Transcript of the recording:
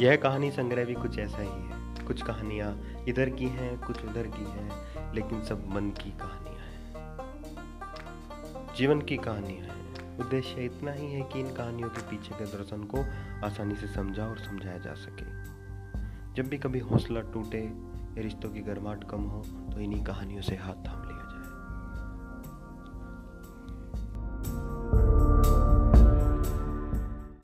यह कहानी संग्रह भी कुछ ऐसा ही है। कुछ कहानियाँ इधर की हैं, कुछ उधर की हैं, लेकिन सब मन की कहानियाँ हैं। जीवन की कहानियाँ हैं। उद्देश्य इतना ही है कि इन कहानियों के पीछे के दर्शन को आसानी से समझा और समझाया जा सके। जब भी कभी हौसला टूटे या रिश्तों की गर्माहट कम हो तो इन्हीं कहानियों से हाथ थाम